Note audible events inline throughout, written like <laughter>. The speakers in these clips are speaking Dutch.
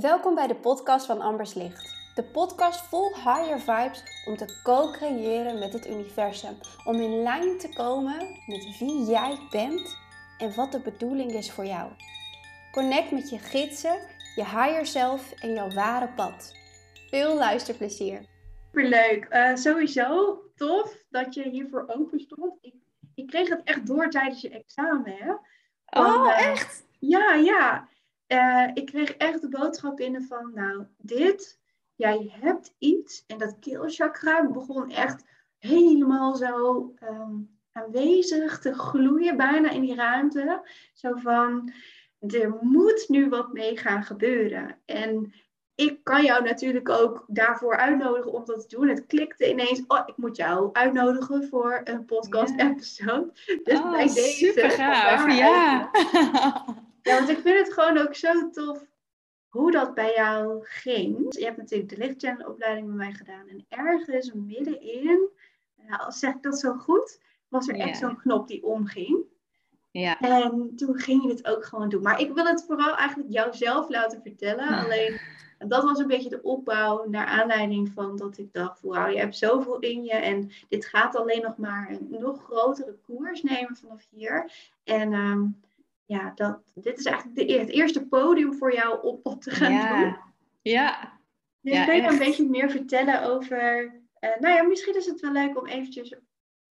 Welkom bij de podcast van Ambers Licht. De podcast vol higher vibes om te co-creëren met het universum. Om in lijn te komen met wie jij bent en wat de bedoeling is voor jou. Connect met je gidsen, je higher self en jouw ware pad. Veel luisterplezier. Superleuk. Uh, sowieso tof dat je hiervoor open stond. Ik, ik kreeg het echt door tijdens je examen, hè? oh, uh, echt? Ja, ja. Uh, ik kreeg echt de boodschap binnen van, nou, dit, jij hebt iets. En dat keelchakra begon echt helemaal zo um, aanwezig te gloeien, bijna in die ruimte. Zo van, er moet nu wat mee gaan gebeuren. En ik kan jou natuurlijk ook daarvoor uitnodigen om dat te doen. Het klikte ineens, oh, ik moet jou uitnodigen voor een podcast-episode. <laughs> Dus oh, bij deze. Super gaaf, ja. <laughs> Ja, want ik vind het gewoon ook zo tof hoe dat bij jou ging. Je hebt natuurlijk de lichtchannelopleiding bij mij gedaan. En ergens middenin, nou, zeg ik dat zo goed, was er echt zo'n knop die omging. Ja. En toen ging je het ook gewoon doen. Maar ik wil het vooral eigenlijk jou zelf laten vertellen. Alleen, dat was een beetje de opbouw naar aanleiding van dat ik dacht, wauw, je hebt zoveel in je. En dit gaat alleen nog maar een nog grotere koers nemen vanaf hier. En um, ja, dat, dit is eigenlijk de, het eerste podium voor jou om op te gaan ja. doen. Ja. Dus ja, kun je echt. een beetje meer vertellen over... Uh, nou ja, misschien is het wel leuk om eventjes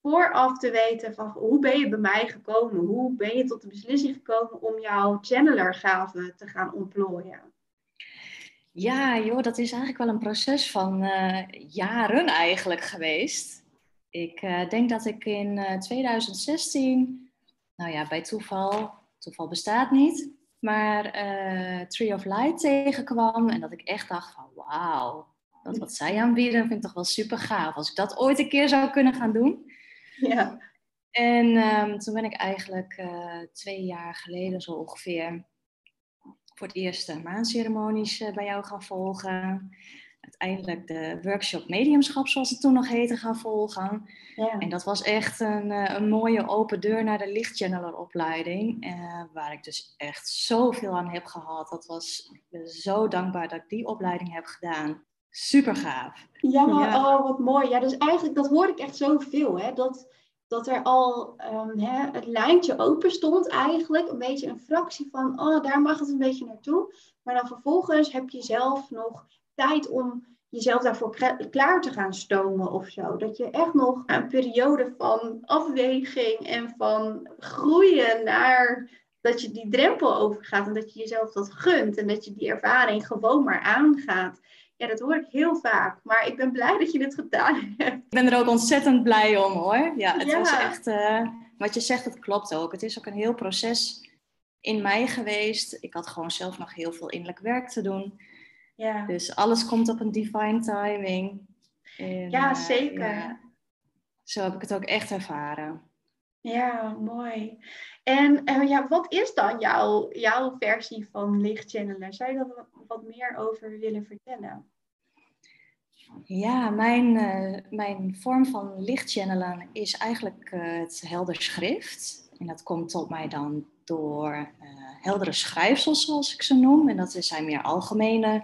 vooraf te weten van hoe ben je bij mij gekomen? Hoe ben je tot de beslissing gekomen om jouw channelergave te gaan ontplooien? Ja, joh, dat is eigenlijk wel een proces van uh, jaren eigenlijk geweest. Ik uh, denk dat ik in 2016, nou ja, bij toeval, toeval bestaat niet, maar Tree of Light tegenkwam en dat ik echt dacht van wauw, dat wat zij aanbieden vind ik toch wel super gaaf. Als ik dat ooit een keer zou kunnen gaan doen. Ja. En um, toen ben ik eigenlijk uh, twee jaar geleden zo ongeveer voor het eerst de maanceremonies uh, bij jou gaan volgen. Uiteindelijk de workshop mediumschap, zoals het toen nog heette, gaan volgen. Ja. En dat was echt een, uh, een mooie open deur naar de lichtchanneleropleiding. waar ik dus echt zoveel aan heb gehad. Dat was, ik ben zo dankbaar dat ik die opleiding heb gedaan. Super gaaf. Ja, ja, oh wat mooi. Ja, dus eigenlijk, dat hoor ik echt zoveel. Hè? Dat, dat er al um, hè, het lijntje open stond eigenlijk. Een beetje een fractie van, oh, daar mag het een beetje naartoe. Maar dan vervolgens heb je zelf nog tijd om jezelf daarvoor klaar te gaan stomen of zo. Dat je echt nog een periode van afweging en van groeien naar dat je die drempel overgaat. En dat je jezelf dat gunt. En dat je die ervaring gewoon maar aangaat. Ja, dat hoor ik heel vaak. Maar ik ben blij dat je dit gedaan hebt. Ik ben er ook ontzettend blij om hoor. Ja, het ja. was echt... Uh, wat je zegt, het klopt ook. Het is ook een heel proces in mij geweest. Ik had gewoon zelf nog heel veel innerlijk werk te doen. Ja. Dus alles komt op een divine timing. En, ja, zeker. Uh, ja, zo heb ik het ook echt ervaren. Ja, mooi. En uh, ja, wat is dan jouw, jouw versie van lichtchannelen? Zou je daar wat meer over willen vertellen? Ja, mijn, uh, mijn vorm van lichtchannelen is eigenlijk het helder schrift. En dat komt tot mij dan door heldere schrijfsels, zoals ik ze noem. En dat zijn meer algemene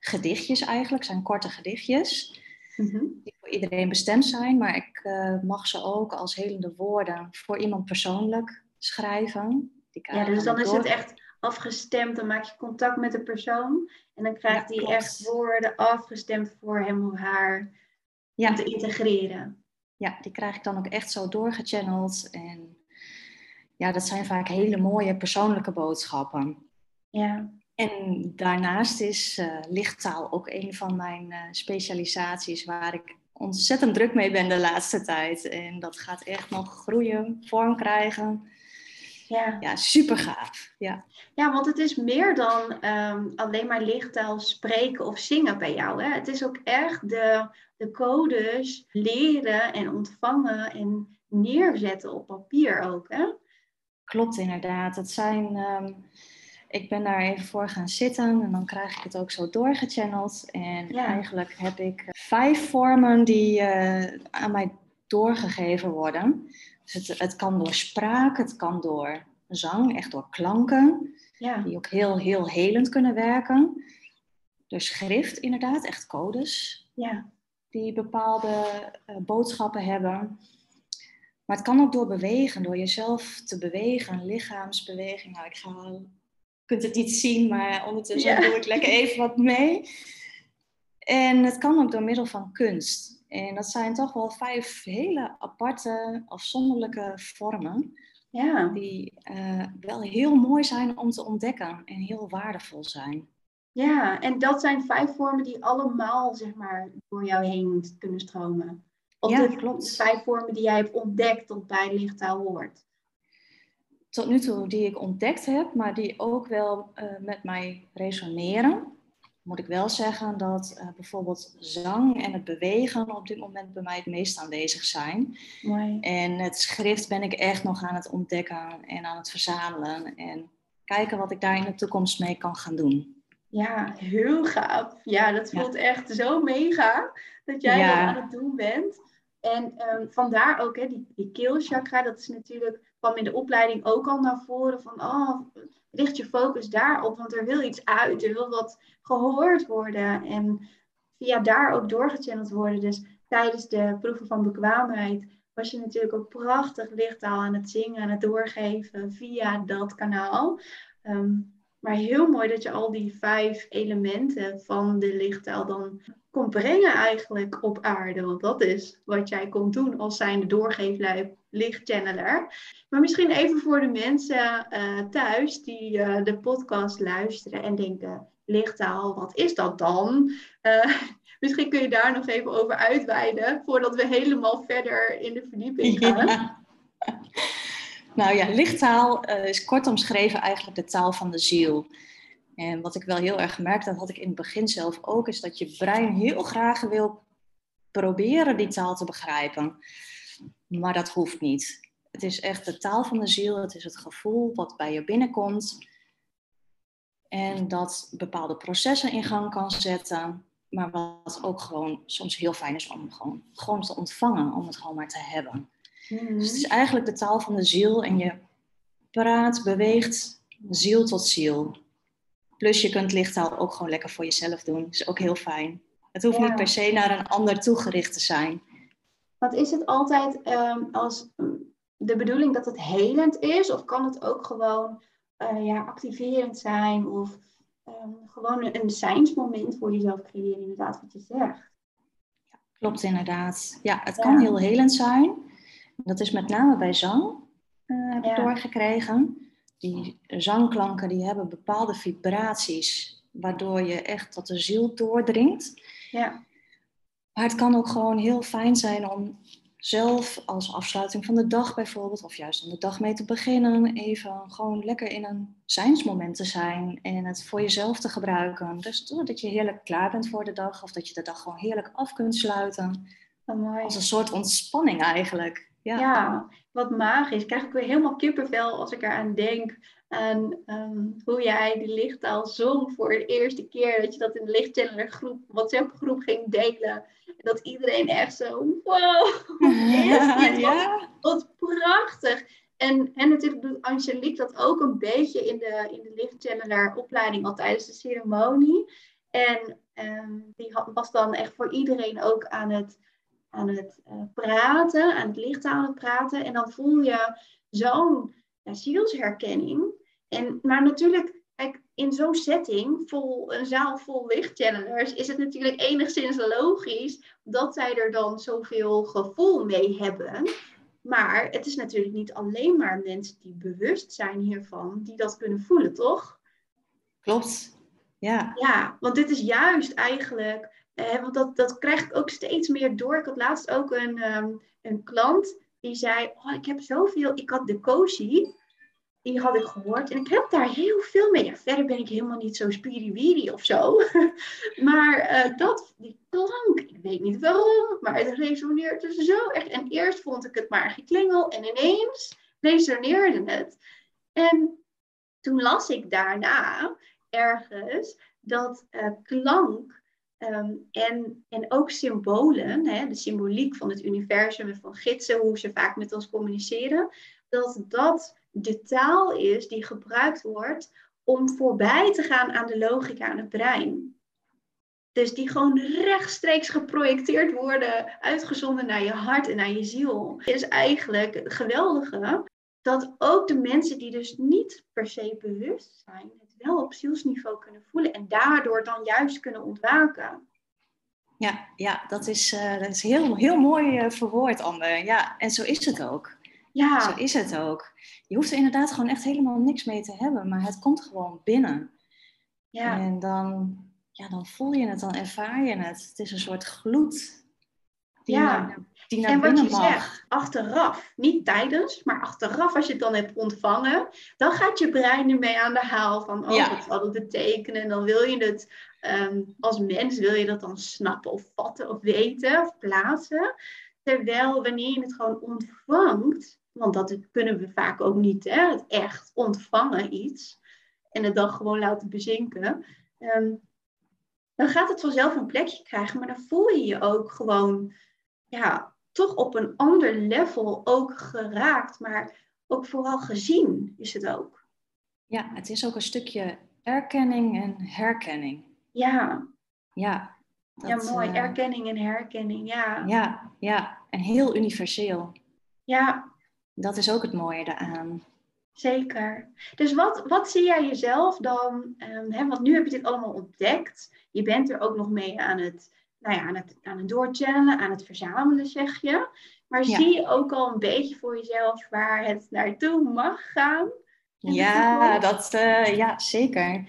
gedichtjes eigenlijk, zijn korte gedichtjes. Mm-hmm. Die voor iedereen bestemd zijn, maar ik mag ze ook als helende woorden voor iemand persoonlijk schrijven. Die ja, dus dan is het echt afgestemd. Dan maak je contact met de persoon. En dan krijgt ja, hij echt woorden afgestemd voor hem of haar ja. om te integreren. Ja, die krijg ik dan ook echt zo doorgechanneld. En ja, dat zijn vaak hele mooie persoonlijke boodschappen. Ja. En daarnaast is uh, lichttaal ook een van mijn uh, specialisaties waar ik ontzettend druk mee ben de laatste tijd. En dat gaat echt nog groeien, vorm krijgen. Ja, ja super gaaf. Ja. ja, want het is meer dan um, alleen maar lichttaal spreken of zingen bij jou. Hè? Het is ook echt de, de codes leren en ontvangen en neerzetten op papier ook. Hè? Klopt inderdaad. Het zijn, um, ik ben daar even voor gaan zitten en dan krijg ik het ook zo doorgechanneld. En Ja. eigenlijk heb ik vijf vormen die uh, aan mij doorgegeven worden. Dus het, het kan door spraak, het kan door zang, echt door klanken, Ja, die ook heel, heel helend kunnen werken. door schrift inderdaad, echt codes. Ja. Die bepaalde uh, boodschappen hebben. Maar het kan ook door bewegen, door jezelf te bewegen, lichaamsbeweging. Nou, ik ga, kunt het niet zien, maar ondertussen ja. doe ik lekker even wat mee. En het kan ook door middel van kunst. En dat zijn toch wel vijf hele aparte, afzonderlijke vormen. Ja. Die uh, wel heel mooi zijn om te ontdekken en heel waardevol zijn. Ja, en dat zijn vijf vormen die allemaal zeg maar, door jou heen kunnen stromen. Ja, de klopt. vijf vormen die jij hebt ontdekt dat bij lichttaal hoort. Tot nu toe die ik ontdekt heb, maar die ook wel uh, met mij resoneren moet ik wel zeggen dat uh, bijvoorbeeld zang en het bewegen op dit moment bij mij het meest aanwezig zijn. Mooi. En het schrift ben ik echt nog aan het ontdekken en aan het verzamelen. En kijken wat ik daar in de toekomst mee kan gaan doen. Ja, heel gaaf. Ja, dat voelt echt zo mega dat jij dat aan het doen bent. En um, vandaar ook hè, die, die keelchakra, dat is natuurlijk, kwam in de opleiding ook al naar voren van, oh, richt je focus daarop, want er wil iets uit, er wil wat gehoord worden en via daar ook doorgechanneld worden. Dus tijdens de proeven van bekwaamheid was je natuurlijk ook prachtig lichttaal aan het zingen, aan het doorgeven via dat kanaal. Ehm, maar heel mooi dat je al die vijf elementen van de lichttaal dan kon brengen eigenlijk op aarde. Want dat is wat jij kon doen als zijnde doorgeeflui lichtchanneler. Maar misschien even voor de mensen uh, thuis die uh, de podcast luisteren en denken, lichttaal, wat is dat dan? Uh, <laughs> misschien kun je daar nog even over uitweiden voordat we helemaal verder in de verdieping gaan. Ja. <laughs> Nou ja, lichttaal is kort omschreven eigenlijk de taal van de ziel. En wat ik wel heel erg gemerkt, dat had ik in het begin zelf ook, is dat je brein heel graag wil proberen die taal te begrijpen. Maar dat hoeft niet. Het is echt de taal van de ziel, het is het gevoel wat bij je binnenkomt. En dat bepaalde processen in gang kan zetten. Maar wat ook gewoon soms heel fijn is om gewoon, gewoon te ontvangen, om het gewoon maar te hebben. Mhm. Dus het is eigenlijk de taal van de ziel en je praat, beweegt ziel tot ziel. Plus je kunt lichttaal ook gewoon lekker voor jezelf doen. Dat is ook heel fijn. Het hoeft niet per se naar een ander toegericht te zijn. Want is het altijd um, als de bedoeling dat het helend is? Of kan het ook gewoon uh, ja, activerend zijn? Of um, gewoon een, een zijnsmoment voor jezelf creëren, inderdaad, wat je zegt? Ja, klopt inderdaad. Ja, het kan heel helend zijn. Dat is met name bij zang, uh, heb ik doorgekregen die zangklanken die hebben bepaalde vibraties, waardoor je echt tot de ziel doordringt. Ja. Maar het kan ook gewoon heel fijn zijn om zelf als afsluiting van de dag bijvoorbeeld, of juist om de dag mee te beginnen, even gewoon lekker in een zijnsmoment te zijn en het voor jezelf te gebruiken. Dus dat je heerlijk klaar bent voor de dag, of dat je de dag gewoon heerlijk af kunt sluiten. Oh, als een soort ontspanning eigenlijk. Ja. ja, wat magisch. Krijg ik weer helemaal kippenvel als ik eraan denk. Aan ehm, hoe jij die lichttaal zong voor de eerste keer. Dat je dat in de lichtchanneler groep, WhatsApp groep ging delen. En dat iedereen echt zo, wow, <laughs> Ja. Wat, prachtig. En, en natuurlijk doet Angelique dat ook een beetje in de, in de lichtchanneler opleiding al tijdens de ceremonie. En um, die was dan echt voor iedereen ook aan het aan het uh, praten, aan het licht aan het praten. En dan voel je zo'n ja, zielsherkenning. En, maar natuurlijk, kijk, in zo'n setting, vol, een zaal vol lichtchannelers, is het natuurlijk enigszins logisch dat zij er dan zoveel gevoel mee hebben. Maar het is natuurlijk niet alleen maar mensen die bewust zijn hiervan, die dat kunnen voelen, toch? Klopt. Ja. Ja, want dit is juist eigenlijk eh, want dat, dat krijg ik ook steeds meer door. Ik had laatst ook een, ehm, een klant die zei: oh, Ik heb zoveel. Ik had de Koshi, die had ik gehoord. En ik heb daar heel veel mee. Verder ben ik helemaal niet zo spiriwiri of zo. <laughs> maar uh, dat, die klank, ik weet niet waarom, maar het resoneert dus zo echt. En eerst vond ik het maar geklingel en ineens resoneerde het. En toen las ik daarna ergens dat uh, klank Ehm, en, en ook symbolen, hè, de symboliek van het universum en van gidsen, hoe ze vaak met ons communiceren, dat dat de taal is die gebruikt wordt om voorbij te gaan aan de logica en het brein. Dus die gewoon rechtstreeks geprojecteerd worden, uitgezonden naar je hart en naar je ziel. Is eigenlijk het geweldige dat ook de mensen die dus niet per se bewust zijn, wel op zielsniveau kunnen voelen en daardoor dan juist kunnen ontwaken. Ja, ja dat, is, uh, dat is heel, heel mooi uh, verwoord, Amber. Ja, en zo is het ook. Ja. Zo is het ook. Je hoeft er inderdaad gewoon echt helemaal niks mee te hebben, maar het komt gewoon binnen. Ja. En dan, ja, dan voel je het, dan ervaar je het. Het is een soort gloed die, ja. die naar en binnen wat je mag. Zegt, achteraf, niet tijdens, maar achteraf als je het dan hebt ontvangen, dan gaat je brein ermee aan de haal van, oh, ja. wat zal het betekenen? En dan wil je het, um, als mens wil je dat dan snappen of vatten of weten of plaatsen. Terwijl wanneer je het gewoon ontvangt, want dat kunnen we vaak ook niet, hè, het echt ontvangen iets en het dan gewoon laten bezinken. Ehm, dan gaat het vanzelf een plekje krijgen, maar dan voel je je ook gewoon, ja, toch op een ander level ook geraakt, maar ook vooral gezien is het ook. Ja, het is ook een stukje erkenning en herkenning. Ja. Ja. ja, mooi. Uh, erkenning en herkenning, ja. Ja, ja. En heel universeel. Ja. Dat is ook het mooie daaraan. Zeker. Dus wat, wat zie jij jezelf dan? Um, hè, want nu heb je dit allemaal ontdekt. Je bent er ook nog mee aan het, nou ja, aan het, aan het doorchannelen, aan het verzamelen, zeg je. Maar zie je ook al een beetje voor jezelf waar het naartoe mag gaan? Ja, dat, uh, ja, zeker.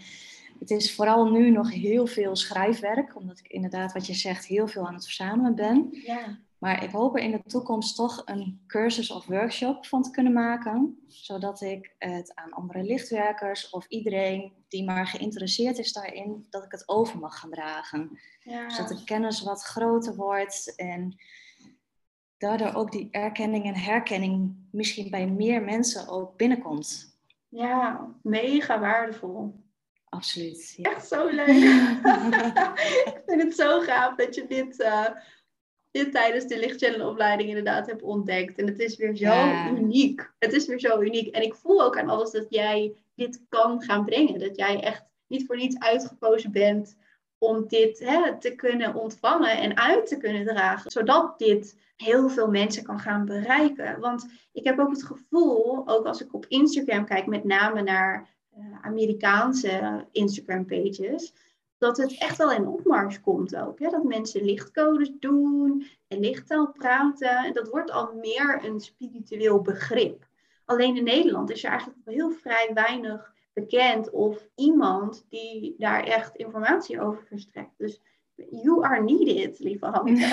Het is vooral nu nog heel veel schrijfwerk, omdat ik inderdaad, wat je zegt, heel veel aan het verzamelen ben. Ja. Maar ik hoop er in de toekomst toch een cursus of workshop van te kunnen maken, zodat ik het aan andere lichtwerkers of iedereen die maar geïnteresseerd is daarin, dat ik het over mag gaan dragen. Ja. Zodat de kennis wat groter wordt en daardoor ook die erkenning en herkenning misschien bij meer mensen ook binnenkomt. Ja, mega waardevol. Absoluut. Echt zo leuk. <laughs> <laughs> ik vind het zo gaaf dat je dit, uh, dit tijdens de lichtchannelopleiding inderdaad hebt ontdekt. En het is weer zo uniek. Het is weer zo uniek. En ik voel ook aan alles dat jij dit kan gaan brengen. Dat jij echt niet voor niets uitgekozen bent om dit hè, te kunnen ontvangen en uit te kunnen dragen. Zodat dit heel veel mensen kan gaan bereiken. Want ik heb ook het gevoel, ook als ik op Instagram kijk, met name naar uh, Amerikaanse Instagram pages, dat het echt wel in opmars komt ook. Hè? Dat mensen lichtcodes doen en lichttaal praten. En dat wordt al meer een spiritueel begrip. Alleen in Nederland is er eigenlijk heel vrij weinig bekend of iemand die daar echt informatie over verstrekt. Dus you are needed, lieve Hanneke. <laughs>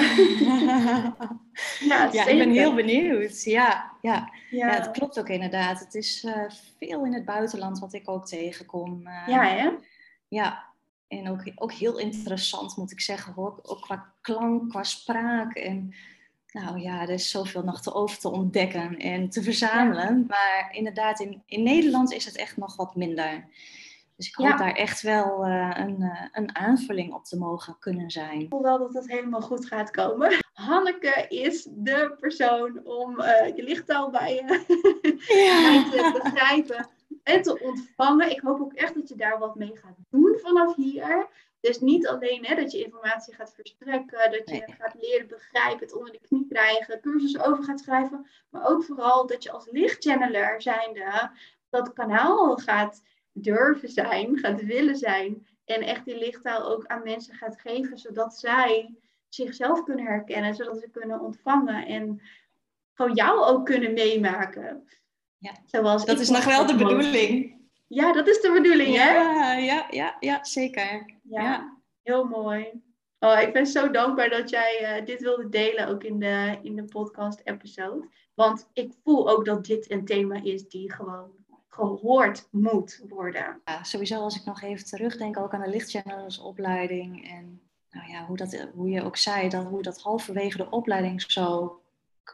ja, ja ik ben heel benieuwd. Ja, ja. ja. het klopt ook inderdaad. Het is uh, veel in het buitenland wat ik ook tegenkom. Uh, ja, hè? Ja, en ook, ook heel interessant moet ik zeggen hoor. Ook qua klank, qua spraak. En nou ja, er is zoveel nog te over te ontdekken en te verzamelen. Maar inderdaad, in, in Nederland is het echt nog wat minder. Dus ik hoop daar echt wel uh, een, uh, een aanvulling op te mogen kunnen zijn. Ik voel wel dat het helemaal goed gaat komen. Hanneke is de persoon om uh, je lichttaal bij je ja. <laughs> te begrijpen en te ontvangen. Ik hoop ook echt dat je daar wat mee gaat doen vanaf hier. Dus niet alleen hè, dat je informatie gaat verstrekken, dat je gaat leren begrijpen, het onder de knie krijgen, cursussen over gaat schrijven, maar ook vooral dat je als lichtchanneler zijnde dat kanaal gaat durven zijn, gaat willen zijn en echt die lichttaal ook aan mensen gaat geven, zodat zij zichzelf kunnen herkennen, zodat ze kunnen ontvangen en gewoon jou ook kunnen meemaken. Ja, Zoals dat is nog wel de bedoeling. Ja, dat is de bedoeling, ja, hè? Ja, ja, ja, zeker. Ja, heel mooi. Oh, ik ben zo dankbaar dat jij uh, dit wilde delen ook in de, in de podcast-episode. Want ik voel ook dat dit een thema is die gewoon gehoord moet worden. Ja, sowieso als ik nog even terugdenk ook aan de lichtchannelsopleiding en nou ja, hoe, dat, hoe je ook zei, dat, hoe dat halverwege de opleiding zo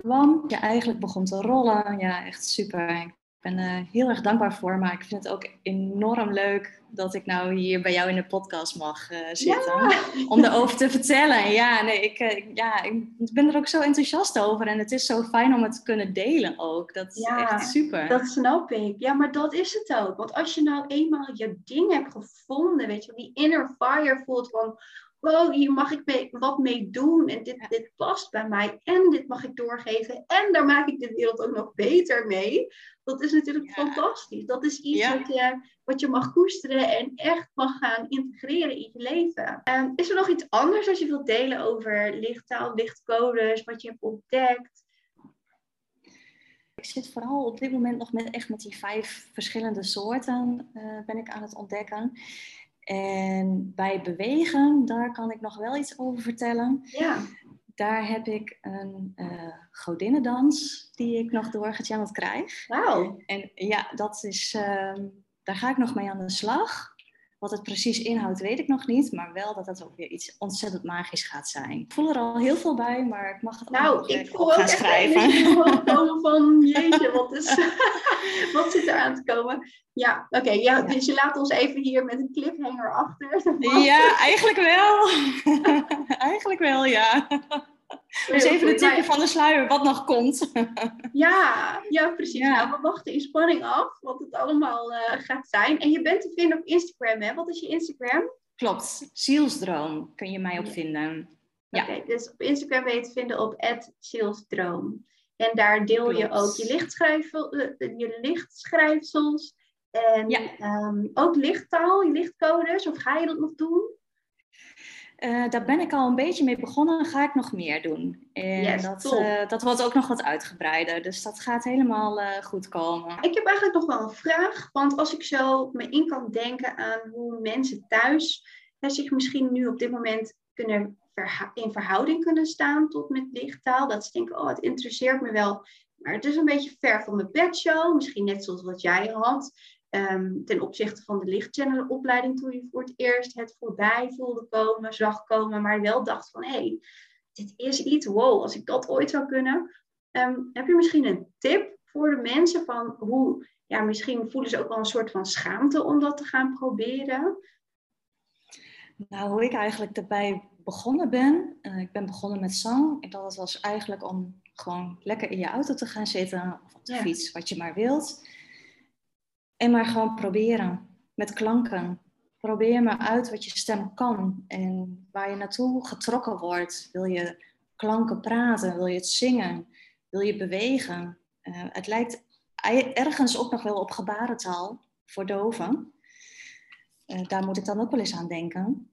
kwam, je eigenlijk begon te rollen. Ja, echt super ben er eh, heel erg dankbaar voor, maar ik vind het ook enorm leuk dat ik nou hier bij jou in de podcast mag uh, zitten. Om erover te vertellen. Ja, nee, ik, uh, ja, ik ben er ook zo enthousiast over. En het is zo fijn om het te kunnen delen ook. Dat is ja, echt super. Dat snap ik. Ja, maar dat is het ook. Want als je nou eenmaal je ding hebt gevonden, weet je, die inner fire voelt van wow, hier mag ik mee, wat mee doen. En dit, dit past bij mij. En dit mag ik doorgeven. En daar maak ik de wereld ook nog beter mee. Dat is natuurlijk fantastisch. Dat is iets wat, je, wat je mag koesteren en echt mag gaan integreren in je leven. Um, is er nog iets anders als je wilt delen over lichttaal, lichtcodes, wat je hebt ontdekt? Ik zit vooral op dit moment nog met, echt met die vijf verschillende soorten uh, ben ik aan het ontdekken. En bij bewegen, daar kan ik nog wel iets over vertellen. Ja. Daar heb ik een uh, godinnendans die ik nog doorgechanneld krijg. Wauw. En ja, dat is, uh, daar ga ik nog mee aan de slag. Wat het precies inhoudt, weet ik nog niet. Maar wel dat het ook weer iets ontzettend magisch gaat zijn. Ik voel er al heel veel bij, maar ik mag het nou, ook ik voel gaan schrijven. Nou, <laughs> van jeetje, wat, is, <laughs> wat zit er aan te komen? Ja, oké. ja, Dus je laat ons even hier met een cliffhanger achter. <laughs> Ja, eigenlijk wel. <laughs> eigenlijk wel, ja. Dus even de tipje van de sluier, wat nog komt. <laughs> ja, ja, precies. Nou, we wachten in spanning af wat het allemaal uh, gaat zijn. En je bent te vinden op Instagram, hè? Wat is je Instagram? Klopt, zielsdroom kun je mij op vinden. Ja. Oké, dus op Instagram ben je te vinden op zielsdroom. En daar deel je ook je, lichtschrijfsel, eh, je lichtschrijfsels en ja. um, ook lichttaal, lichtcodes. Of ga je dat nog doen? Uh, daar ben ik al een beetje mee begonnen. Ga ik nog meer doen. En dat, uh, dat wordt ook nog wat uitgebreider. Dus dat gaat helemaal uh, goed komen. Ik heb eigenlijk nog wel een vraag. Want als ik zo me in kan denken aan hoe mensen thuis hè, zich misschien nu op dit moment kunnen in verhouding kunnen staan tot met lichttaal. Dat ze denken, oh, het interesseert me wel. Maar het is een beetje ver van mijn bedshow. Misschien net zoals wat jij had. Um, ten opzichte van de lichtchannelopleiding toen je voor het eerst het voorbij voelde komen, zag komen, maar wel dacht van hé, hey, dit is iets, wow, als ik dat ooit zou kunnen. Um, heb je misschien een tip voor de mensen van hoe, ja, misschien voelen ze ook wel een soort van schaamte om dat te gaan proberen? Nou, hoe ik eigenlijk erbij begonnen ben, uh, ik ben begonnen met zang. En dat was eigenlijk om gewoon lekker in je auto te gaan zitten of op de fiets, wat je maar wilt. En maar gewoon proberen met klanken. Probeer maar uit wat je stem kan en waar je naartoe getrokken wordt. Wil je klanken praten? Wil je het zingen? Wil je bewegen? Uh, het lijkt ergens ook nog wel op gebarentaal voor doven. Uh, daar moet ik dan ook wel eens aan denken.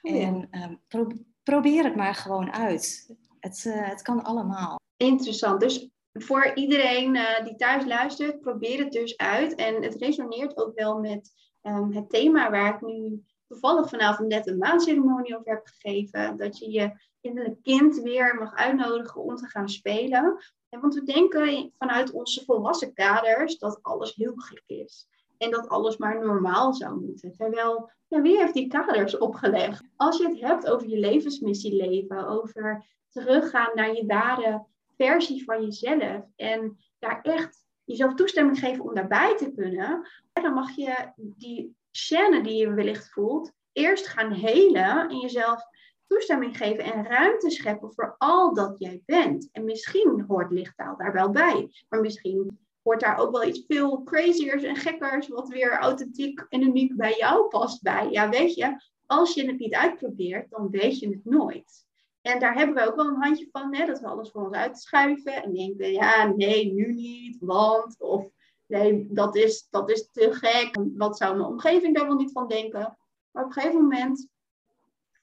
Oh, En uh, pro probeer het maar gewoon uit. Het, het kan allemaal. Interessant. Dus voor iedereen uh, die thuis luistert, probeer het dus uit. En het resoneert ook wel met um, het thema waar ik nu toevallig vanavond net een maandceremonie over heb gegeven. Dat je je innerlijk kind weer mag uitnodigen om te gaan spelen. En want we denken vanuit onze volwassen kaders dat alles heel gek is. En dat alles maar normaal zou moeten. Terwijl, ja, wie heeft die kaders opgelegd? Als je het hebt over je levensmissie leven, over teruggaan naar je ware versie van jezelf en daar echt jezelf toestemming geven om daarbij te kunnen, dan mag je die scène die je wellicht voelt, eerst gaan helen en jezelf toestemming geven en ruimte scheppen voor al dat jij bent. En misschien hoort lichttaal daar wel bij, maar misschien hoort daar ook wel iets veel craziers en gekkers, wat weer authentiek en uniek bij jou past bij. Ja, weet je, als je het niet uitprobeert, dan weet je het nooit. En daar hebben we ook wel een handje van, hè, dat we alles voor ons uitschuiven en denken, ja, nee, nu niet, want, of nee, dat is, dat is te gek, wat zou mijn omgeving daar wel niet van denken? Maar op een gegeven moment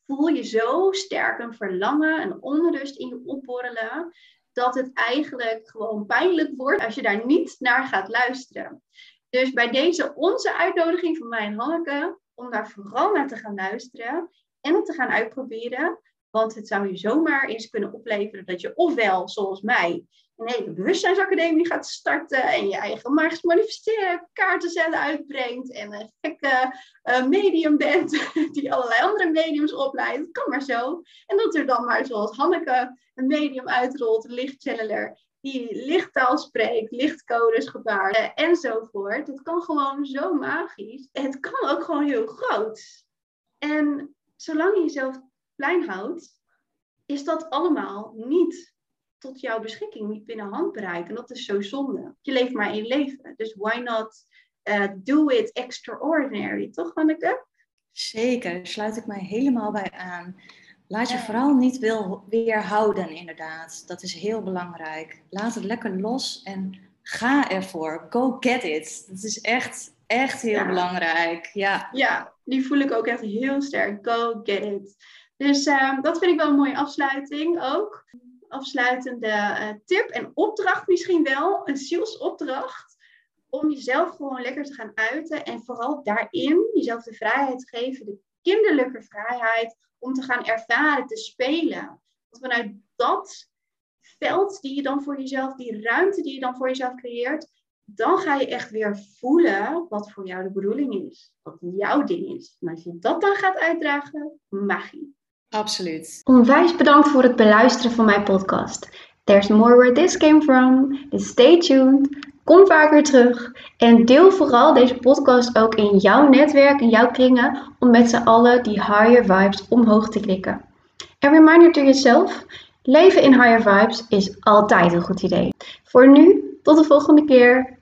voel je zo sterk een verlangen, een onrust in je opborrelen, dat het eigenlijk gewoon pijnlijk wordt als je daar niet naar gaat luisteren. Dus bij deze onze uitnodiging van mij en Hanneke, om daar vooral naar te gaan luisteren en het te gaan uitproberen, want het zou je zomaar eens kunnen opleveren dat je ofwel, zoals mij, een hele bewustzijnsacademie gaat starten en je eigen magisch manifesteren kaartencellen uitbrengt en een gekke uh, medium bent <laughs> die allerlei andere mediums opleidt. Kan maar zo. En dat er dan maar zoals Hanneke een medium uitrolt, lichtchanneler, die lichttaal spreekt, lichtcodes gebaar uh, enzovoort. Het kan gewoon zo magisch. Het kan ook gewoon heel groot. En zolang je jezelf klein houdt, is dat allemaal niet tot jouw beschikking, niet binnen handbereik. En dat is zo zonde. Je leeft maar één leven. Dus why not uh, do it extraordinary, toch Hanneke? Zeker, sluit ik mij helemaal bij aan. Laat je vooral niet wil, weerhouden, inderdaad. Dat is heel belangrijk. Laat het lekker los en ga ervoor. Go get it. Dat is echt, echt heel belangrijk. Ja. ja, die voel ik ook echt heel sterk. Go get it. Dus uh, dat vind ik wel een mooie afsluiting ook. Afsluitende uh, tip en opdracht misschien wel. Een zielsopdracht. Om jezelf gewoon lekker te gaan uiten. En vooral daarin jezelf de vrijheid geven. De kinderlijke vrijheid om te gaan ervaren, te spelen. Want vanuit dat veld die je dan voor jezelf, die ruimte die je dan voor jezelf creëert, dan ga je echt weer voelen wat voor jou de bedoeling is. Wat jouw ding is. En als je dat dan gaat uitdragen, magie. Absoluut. Onwijs bedankt voor het beluisteren van mijn podcast. There's more where this came from. Dus stay tuned. Kom vaker terug en deel vooral deze podcast ook in jouw netwerk, in jouw kringen, om met z'n allen die higher vibes omhoog te klikken. En reminder to yourself, leven in higher vibes is altijd een goed idee. Voor nu, tot de volgende keer.